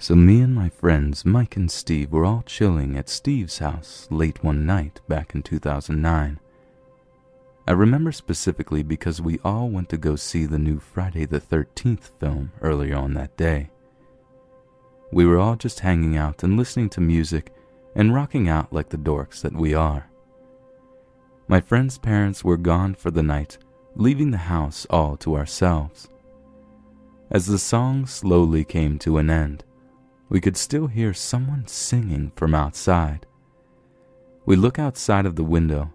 So me and my friends Mike and Steve were all chilling at Steve's house late one night back in 2009. I remember specifically because we all went to go see the new Friday the 13th film earlier on that day. We were all just hanging out and listening to music and rocking out like the dorks that we are. My friend's parents were gone for the night, leaving the house all to ourselves. As the song slowly came to an end, we could still hear someone singing from outside. We look outside of the window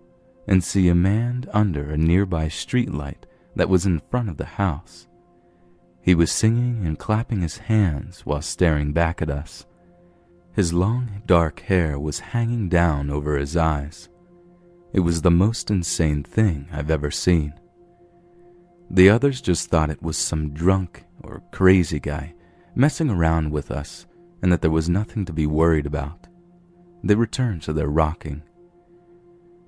and see a man under a nearby streetlight that was in front of the house. He was singing and clapping his hands while staring back at us. His long, dark hair was hanging down over his eyes. It was the most insane thing I've ever seen. The others just thought it was some drunk or crazy guy messing around with us and that there was nothing to be worried about. They returned to their rocking.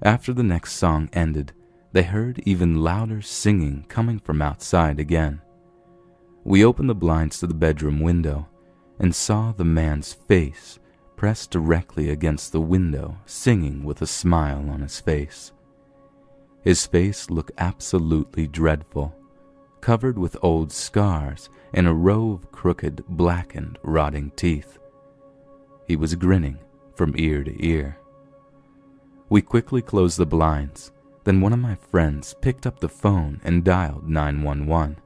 After the next song ended, they heard even louder singing coming from outside again. We opened the blinds to the bedroom window and saw the man's face pressed directly against the window, singing with a smile on his face. His face looked absolutely dreadful, covered with old scars and a row of crooked, blackened, rotting teeth. He was grinning from ear to ear. We quickly closed the blinds. Then one of my friends picked up the phone and dialed 911.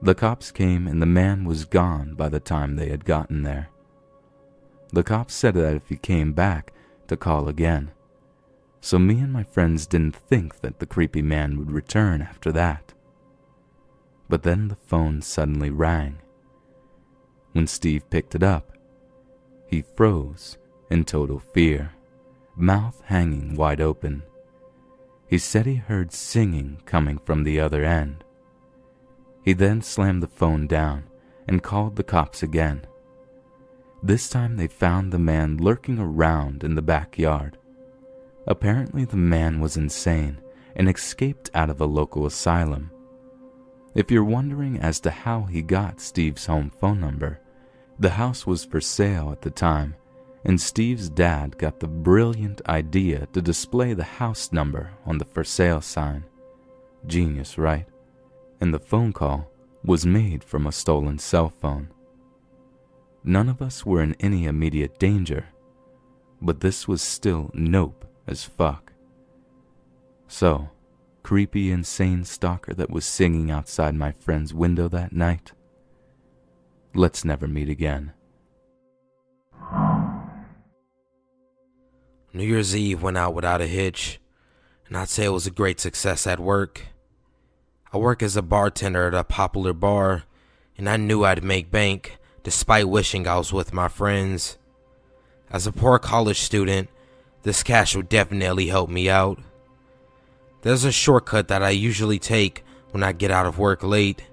The cops came and the man was gone by the time they had gotten there. The cops said that if he came back, to call again. So me and my friends didn't think that the creepy man would return after that. But then the phone suddenly rang. When Steve picked it up, he froze in total fear mouth hanging wide open. He said he heard singing coming from the other end. He then slammed the phone down and called the cops again. This time they found the man lurking around in the backyard. Apparently, the man was insane and escaped out of a local asylum. If you're wondering as to how he got Steve's home phone number, the house was for sale at the time and Steve's dad got the brilliant idea to display the house number on the for sale sign. Genius, right? And the phone call was made from a stolen cell phone. None of us were in any immediate danger, but this was still nope as fuck. So, creepy, insane stalker that was singing outside my friend's window that night, let's never meet again. New Year's Eve went out without a hitch, and I'd say it was a great success at work. I work as a bartender at a popular bar, and I knew I'd make bank despite wishing I was with my friends. As a poor college student, this cash would definitely help me out. There's a shortcut that I usually take when I get out of work late.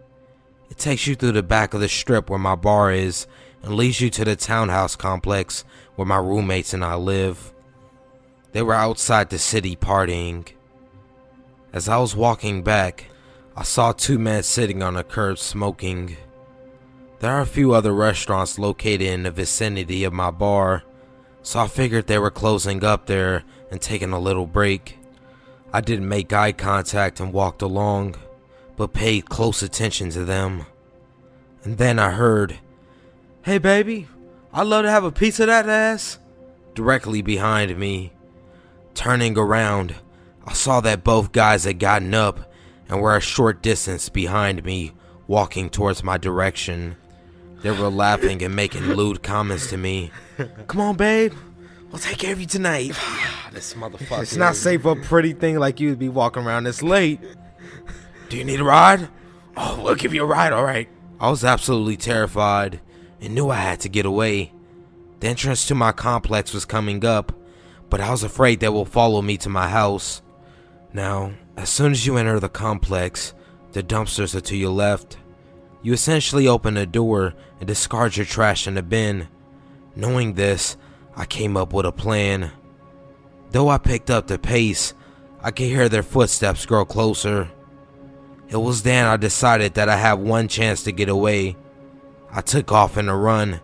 It takes you through the back of the strip where my bar is and leads you to the townhouse complex where my roommates and I live. They were outside the city partying. As I was walking back, I saw two men sitting on a curb smoking. There are a few other restaurants located in the vicinity of my bar, so I figured they were closing up there and taking a little break. I didn't make eye contact and walked along, but paid close attention to them. And then I heard, Hey baby, I'd love to have a piece of that ass, directly behind me. Turning around, I saw that both guys had gotten up and were a short distance behind me, walking towards my direction. They were laughing and making lewd comments to me. Come on, babe. We'll take care of you tonight. This motherfucker. It's not safe for a pretty thing like you to be walking around this late. Do you need a ride? Oh, we'll give you a ride, alright. I was absolutely terrified and knew I had to get away. The entrance to my complex was coming up, but I was afraid they will follow me to my house. Now, as soon as you enter the complex, the dumpsters are to your left. You essentially open a door and discard your trash in the bin. Knowing this, I came up with a plan. Though I picked up the pace, I could hear their footsteps grow closer. It was then I decided that I had one chance to get away. I took off in a run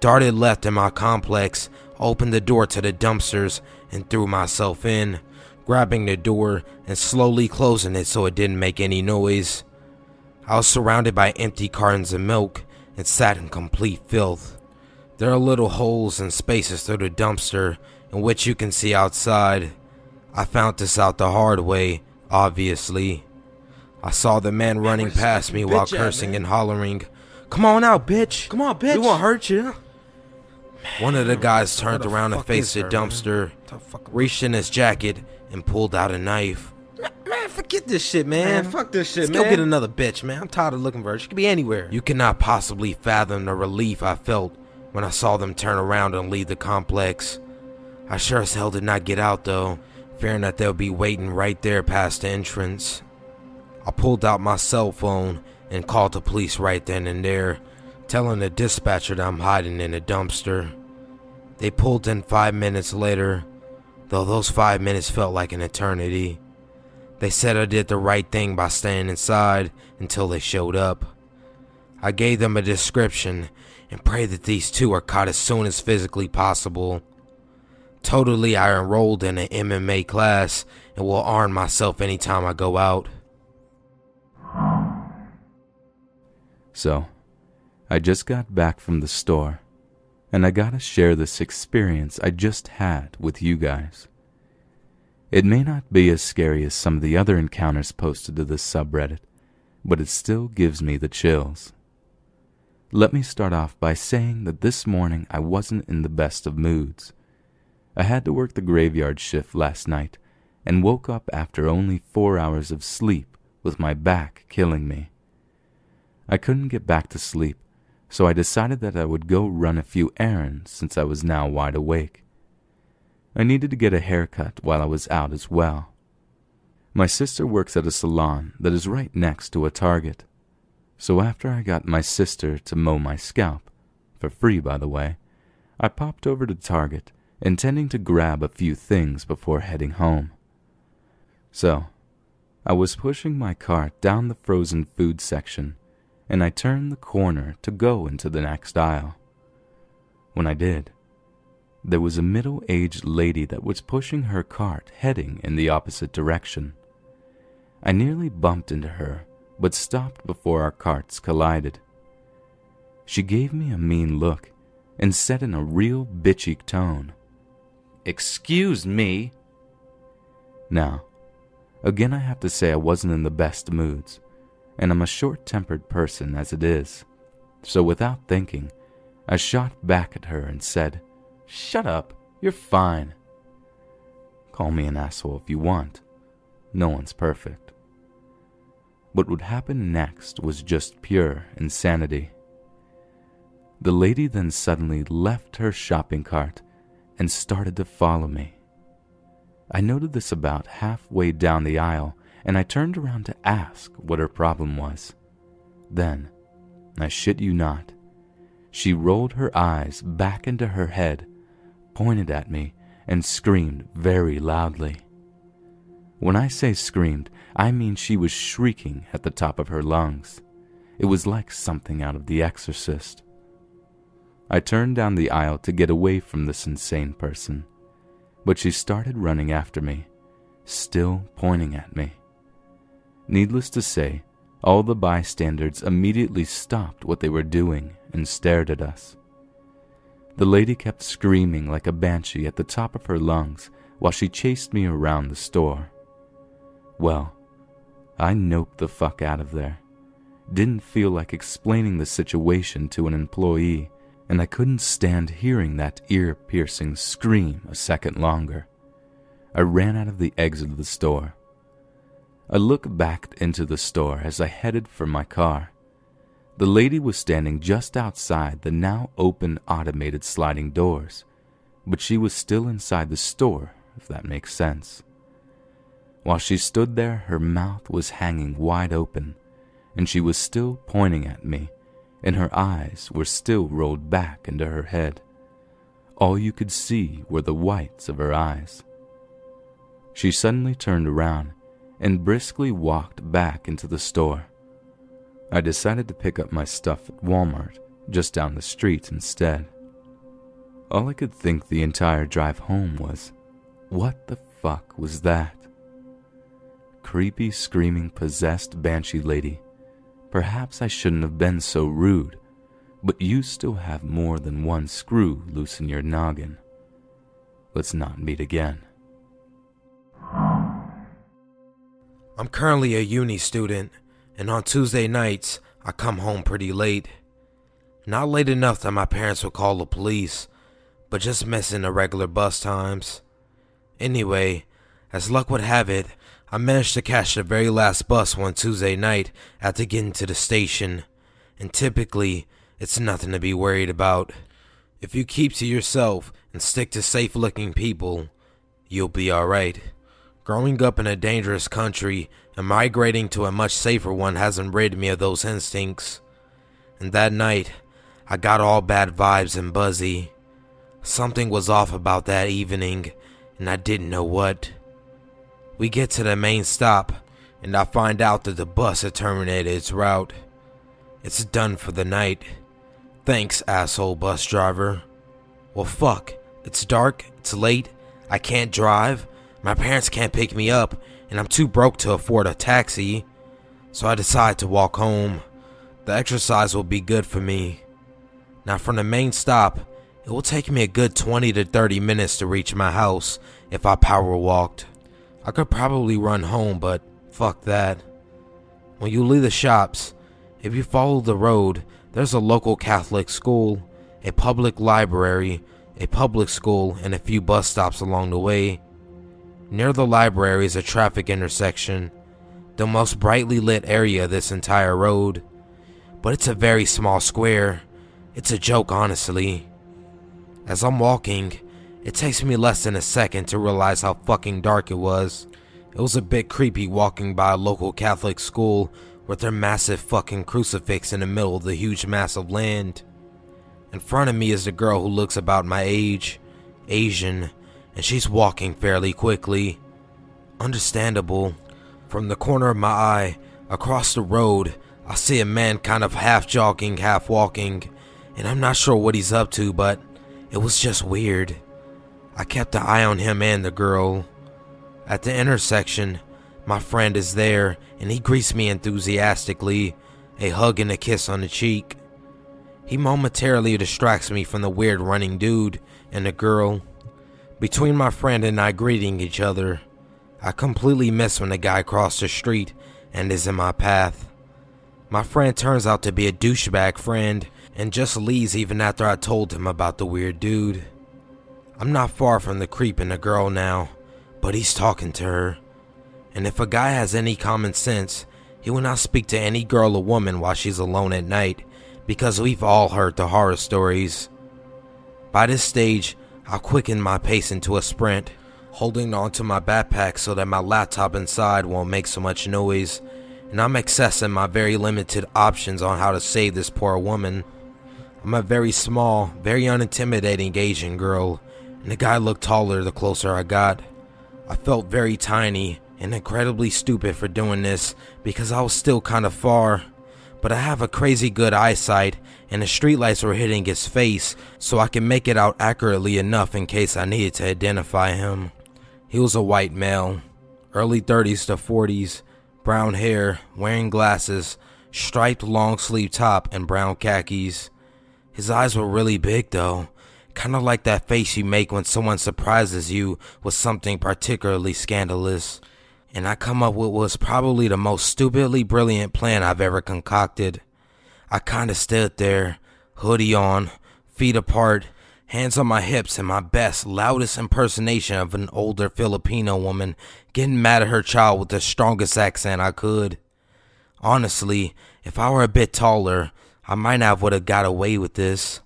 darted left in my complex, opened the door to the dumpsters, and threw myself in, grabbing the door and slowly closing it so it didn't make any noise. I was surrounded by empty cartons of milk and sat in complete filth. There are little holes and spaces through the dumpster in which you can see outside. I found this out the hard way, obviously. I saw the man running past me while cursing and hollering, Come on out, bitch! Come on, bitch. We won't hurt you. One of the guys turned around and faced the dumpster, reached in his jacket, and pulled out a knife. Man, forget this shit, man. Man, fuck this shit, Let's man. go get another bitch, man. I'm tired of looking for her. She could be anywhere. You cannot possibly fathom the relief I felt when I saw them turn around and leave the complex. I sure as hell did not get out though, fearing that they'll be waiting right there past the entrance. I pulled out my cell phone and called the police right then and there, telling the dispatcher that I'm hiding in a dumpster. They pulled in five minutes later, though those five minutes felt like an eternity. They said I did the right thing by staying inside until they showed up. I gave them a description and prayed that these two are caught as soon as physically possible. Totally, I enrolled in an MMA class and will arm myself anytime I go out. So, I just got back from the store, and I gotta share this experience I just had with you guys. It may not be as scary as some of the other encounters posted to this subreddit, but it still gives me the chills. Let me start off by saying that this morning I wasn't in the best of moods. I had to work the graveyard shift last night and woke up after only four hours of sleep with my back killing me. I couldn't get back to sleep, so I decided that I would go run a few errands since I was now wide awake. I needed to get a haircut while I was out as well. My sister works at a salon that is right next to a Target. So after I got my sister to mow my scalp, for free by the way, I popped over to Target, intending to grab a few things before heading home. So, I was pushing my cart down the frozen food section, and I turned the corner to go into the next aisle. When I did, there was a middle aged lady that was pushing her cart heading in the opposite direction. I nearly bumped into her, but stopped before our carts collided. She gave me a mean look and said in a real bitchy tone, Excuse me. Now, again, I have to say I wasn't in the best moods, and I'm a short tempered person as it is. So without thinking, I shot back at her and said, Shut up, you're fine. Call me an asshole if you want. No one's perfect. What would happen next was just pure insanity. The lady then suddenly left her shopping cart and started to follow me. I noted this about halfway down the aisle and I turned around to ask what her problem was. Then, I shit you not, she rolled her eyes back into her head, pointed at me, and screamed very loudly. When I say screamed, I mean she was shrieking at the top of her lungs. It was like something out of The Exorcist. I turned down the aisle to get away from this insane person, but she started running after me, still pointing at me. Needless to say, all the bystanders immediately stopped what they were doing and stared at us. The lady kept screaming like a banshee at the top of her lungs while she chased me around the store. Well, I noped the fuck out of there. Didn't feel like explaining the situation to an employee, and I couldn't stand hearing that ear piercing scream a second longer. I ran out of the exit of the store. I looked back into the store as I headed for my car. The lady was standing just outside the now open automated sliding doors, but she was still inside the store, if that makes sense. While she stood there, her mouth was hanging wide open, and she was still pointing at me, and her eyes were still rolled back into her head. All you could see were the whites of her eyes. She suddenly turned around and briskly walked back into the store. I decided to pick up my stuff at Walmart just down the street instead. All I could think the entire drive home was, what the fuck was that? Creepy, screaming, possessed banshee lady. Perhaps I shouldn't have been so rude, but you still have more than one screw loose in your noggin. Let's not meet again. I'm currently a uni student, and on Tuesday nights, I come home pretty late. Not late enough that my parents would call the police, but just missing the regular bus times. Anyway, as luck would have it, I managed to catch the very last bus one Tuesday night after getting to the station, and typically, it's nothing to be worried about. If you keep to yourself and stick to safe looking people, you'll be alright. Growing up in a dangerous country and migrating to a much safer one hasn't rid me of those instincts. And that night, I got all bad vibes and buzzy. Something was off about that evening, and I didn't know what. We get to the main stop, and I find out that the bus had terminated its route. It's done for the night. Thanks, asshole bus driver. Well, fuck. It's dark, it's late, I can't drive, my parents can't pick me up, and I'm too broke to afford a taxi. So I decide to walk home. The exercise will be good for me. Now, from the main stop, it will take me a good 20 to 30 minutes to reach my house if I power walked. I could probably run home, but fuck that. When you leave the shops, if you follow the road, there's a local Catholic school, a public library, a public school, and a few bus stops along the way. Near the library is a traffic intersection, the most brightly lit area this entire road. But it's a very small square. It's a joke, honestly. As I'm walking, it takes me less than a second to realize how fucking dark it was. It was a bit creepy walking by a local Catholic school with their massive fucking crucifix in the middle of the huge mass of land. In front of me is the girl who looks about my age, Asian, and she's walking fairly quickly. Understandable. From the corner of my eye, across the road, I see a man kind of half jogging, half walking, and I'm not sure what he's up to, but it was just weird. I kept an eye on him and the girl. At the intersection, my friend is there, and he greets me enthusiastically, a hug and a kiss on the cheek. He momentarily distracts me from the weird running dude and the girl. Between my friend and I greeting each other, I completely miss when the guy crossed the street and is in my path. My friend turns out to be a douchebag friend and just leaves even after I told him about the weird dude. I'm not far from the creep and the girl now, but he's talking to her. And if a guy has any common sense, he will not speak to any girl or woman while she's alone at night because we've all heard the horror stories. By this stage, I'll quicken my pace into a sprint, holding onto my backpack so that my laptop inside won't make so much noise, and I'm accessing my very limited options on how to save this poor woman. I'm a very small, very unintimidating Asian girl, and the guy looked taller the closer I got. I felt very tiny and incredibly stupid for doing this because I was still kind of far but I have a crazy good eyesight and the streetlights were hitting his face so I can make it out accurately enough in case I needed to identify him. He was a white male, early 30s to 40s, brown hair, wearing glasses, striped long sleeve top, and brown khakis. His eyes were really big though, kind of like that face you make when someone surprises you with something particularly scandalous and I come up with what was probably the most stupidly brilliant plan I've ever concocted. I kinda stood there, hoodie on, feet apart, hands on my hips, and my best, loudest impersonation of an older Filipino woman getting mad at her child with the strongest accent I could. Honestly, if I were a bit taller, I might not have would have got away with this.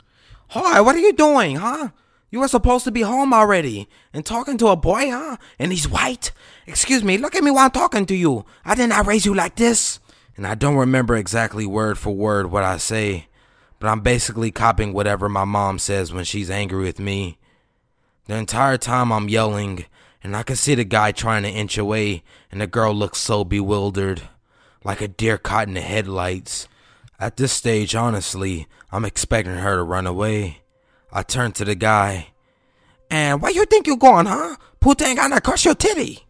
Hi, what are you doing, huh? You were supposed to be home already and talking to a boy, huh? And he's white? Excuse me, look at me while I'm talking to you. I did not raise you like this. And I don't remember exactly word for word what I say, but I'm basically copying whatever my mom says when she's angry with me. The entire time I'm yelling, and I can see the guy trying to inch away, and the girl looks so bewildered, like a deer caught in the headlights. At this stage, honestly, I'm expecting her to run away. I turned to the guy. And where you think you're going, huh? Puta ain't gonna crush your titty.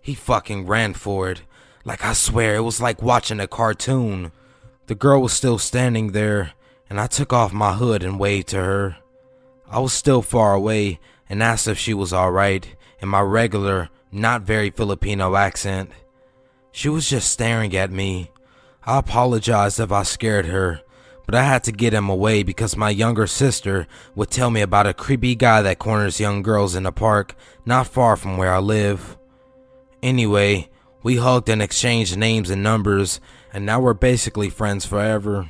He fucking ran for it. Like I swear, it was like watching a cartoon. The girl was still standing there, and I took off my hood and waved to her. I was still far away and asked if she was alright in my regular, not very Filipino accent. She was just staring at me. I apologized if I scared her, but I had to get him away because my younger sister would tell me about a creepy guy that corners young girls in a park not far from where I live. Anyway, we hugged and exchanged names and numbers, and now we're basically friends forever.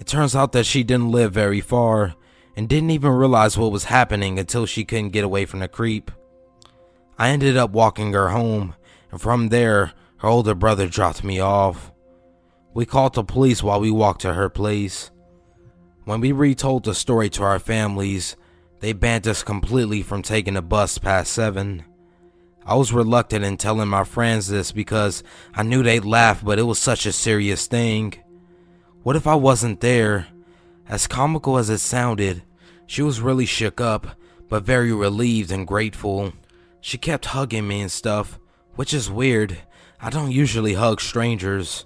It turns out that she didn't live very far and didn't even realize what was happening until she couldn't get away from the creep. I ended up walking her home, and from there, her older brother dropped me off. We called the police while we walked to her place. When we retold the story to our families, they banned us completely from taking the bus past 7. I was reluctant in telling my friends this because I knew they'd laugh, but it was such a serious thing. What if I wasn't there? As comical as it sounded, she was really shook up, but very relieved and grateful. She kept hugging me and stuff, which is weird. I don't usually hug strangers.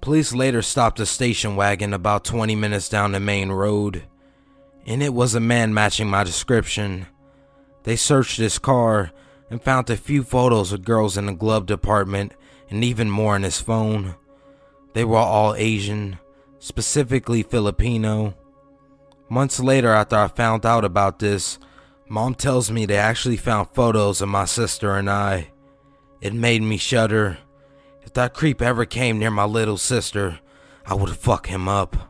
Police later stopped a station wagon about 20 minutes down the main road. and it was a man matching my description. They searched his car and found a few photos of girls in the glove department and even more in his phone. They were all Asian, specifically Filipino. Months later, after I found out about this, mom tells me they actually found photos of my sister and I. It made me shudder. If that creep ever came near my little sister, I would fuck him up.